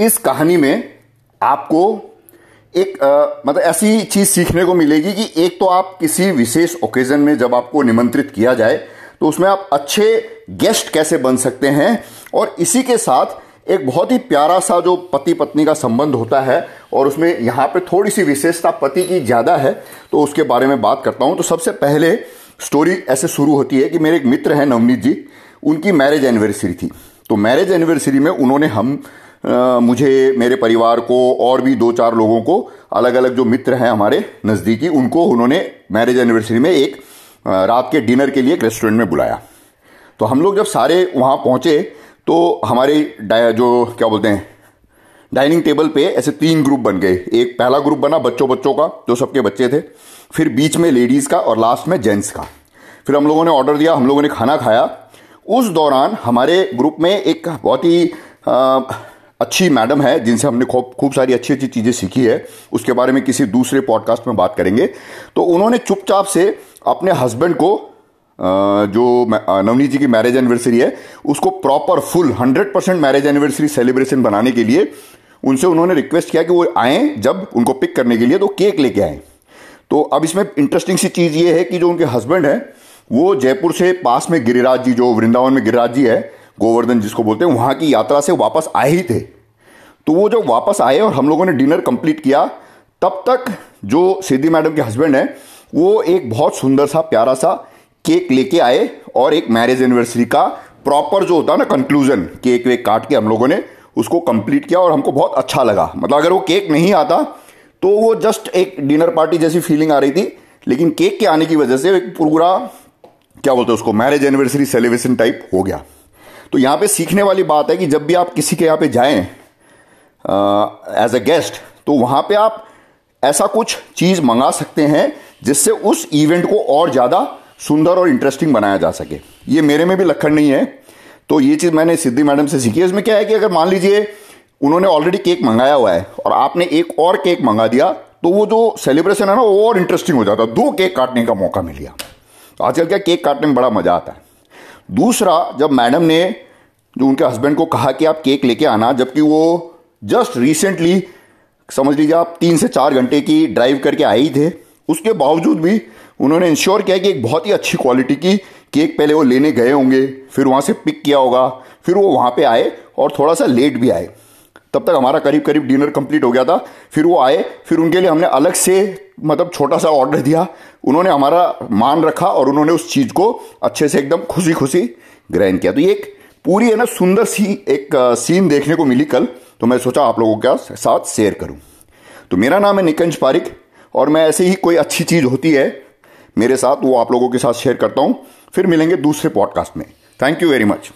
इस कहानी में आपको एक आ, मतलब ऐसी चीज़ सीखने को मिलेगी कि एक तो आप किसी विशेष ओकेजन में जब आपको निमंत्रित किया जाए तो उसमें आप अच्छे गेस्ट कैसे बन सकते हैं? और इसी के साथ एक बहुत ही प्यारा सा जो पति पत्नी का संबंध होता है और उसमें यहाँ पे थोड़ी सी विशेषता पति की ज़्यादा है तो उसके बारे में बात करता हूँ। तो सबसे पहले स्टोरी ऐसे शुरू होती है कि मेरे एक मित्र हैं नवनीत जी उनकी मैरिज एनिवर्सरी थी। तो मैरिज एनिवर्सरी में उन्होंने हम मुझे, मेरे परिवार को और भी दो चार लोगों को अलग अलग जो मित्र हैं हमारे नज़दीकी, उनको उन्होंने मैरिज एनिवर्सरी में एक रात के डिनर के लिए एक रेस्टोरेंट में बुलाया। तो हम लोग जब सारे वहाँ पहुँचे तो हमारे जो, क्या बोलते हैं, डाइनिंग टेबल पे ऐसे तीन ग्रुप बन गए। एक पहला ग्रुप बना बच्चों बच्चों का, जो सबके बच्चे थे, फिर बीच में लेडीज़ का और लास्ट में जेंट्स का। फिर हम लोगों ने ऑर्डर दिया, हम लोगों ने खाना खाया। उस दौरान हमारे ग्रुप में एक बहुत ही अच्छी मैडम है, जिनसे हमने खूब खूब सारी अच्छी अच्छी चीज़ें सीखी है। उसके बारे में किसी दूसरे पॉडकास्ट में बात करेंगे। तो उन्होंने चुपचाप से अपने हस्बैंड को जो नवनीत जी की मैरिज एनिवर्सरी है, उसको proper, full, hundred percent marriage anniversary celebration बनाने के लिए उनसे उन्होंने रिक्वेस्ट किया कि वो आए जब उनको पिक करने के लिए तो केक लेके आए। तो अब इसमें इंटरेस्टिंग सी चीज़ ये है कि जो उनके हस्बैंड है, वो जयपुर से पास में गिरिराज जी, जो वृंदावन में गिरिराज जी है गोवर्धन जिसको बोलते हैं, वहाँ की यात्रा से वापस आए ही थे। तो वो जब वापस आए और हम लोगों ने डिनर कंप्लीट किया, तब तक जो सिद्धि मैडम के हस्बैंड है, वो एक बहुत सुंदर सा, प्यारा सा केक लेके आए और एक मैरिज एनिवर्सरी का प्रॉपर जो होता है ना कंक्लूजन केक वेक काट के हम लोगों ने उसको कंप्लीट किया और हमको बहुत अच्छा लगा। मतलब अगर वो केक नहीं आता तो वो जस्ट एक डिनर पार्टी जैसी फीलिंग आ रही थी, लेकिन केक के आने की वजह से एक पूरा, क्या बोलते हैं उसको मैरिज एनिवर्सरी सेलिब्रेशन टाइप हो गया। तो यहाँ पे सीखने वाली बात है कि जब भी आप किसी के यहाँ पे जाएँ एज अ गेस्ट तो वहाँ पे आप ऐसा कुछ चीज़ मंगा सकते हैं जिससे उस इवेंट को और ज़्यादा सुंदर और इंटरेस्टिंग बनाया जा सके। ये मेरे में भी लखन नहीं है। तो ये चीज़ मैंने सिद्धि मैडम से सीखी है। इसमें क्या है कि अगर मान लीजिए उन्होंने ऑलरेडी केक मंगाया हुआ है और आपने एक और केक मंगा दिया तो वो जो सेलिब्रेशन है ना, वो और इंटरेस्टिंग हो जाता है। दो केक काटने का मौका मिल गया। तो आजकल क्या केक काटने में बड़ा मज़ा आता है। दूसरा, जब मैडम ने जो उनके हस्बैंड को कहा कि आप केक लेके आना, जबकि वो जस्ट रिसेंटली समझ लीजिए आप तीन से चार घंटे की ड्राइव करके आए ही थे, उसके बावजूद भी उन्होंने इंश्योर किया कि एक बहुत ही अच्छी क्वालिटी की केक पहले वो लेने गए होंगे, फिर वहाँ से पिक किया होगा, फिर वो वहाँ पे आए और थोड़ा सा लेट भी आए। तब तक हमारा करीब करीब डिनर कंप्लीट हो गया था, फिर वो आए, फिर उनके लिए हमने अलग से मतलब छोटा सा ऑर्डर दिया। उन्होंने हमारा मान रखा और उन्होंने उस चीज़ को अच्छे से एकदम खुशी खुशी ग्रहण किया। तो ये एक पूरी है ना सुंदर सी एक सीन देखने को मिली कल। तो मैं सोचा आप लोगों के साथ शेयर करूँ। तो मेरा नाम है निकंज पारिक और मैं ऐसे ही कोई अच्छी चीज़ होती है, मेरे साथ वो आप लोगों के साथ शेयर करता हूँ। फिर मिलेंगे दूसरे पॉडकास्ट में। Thank you very much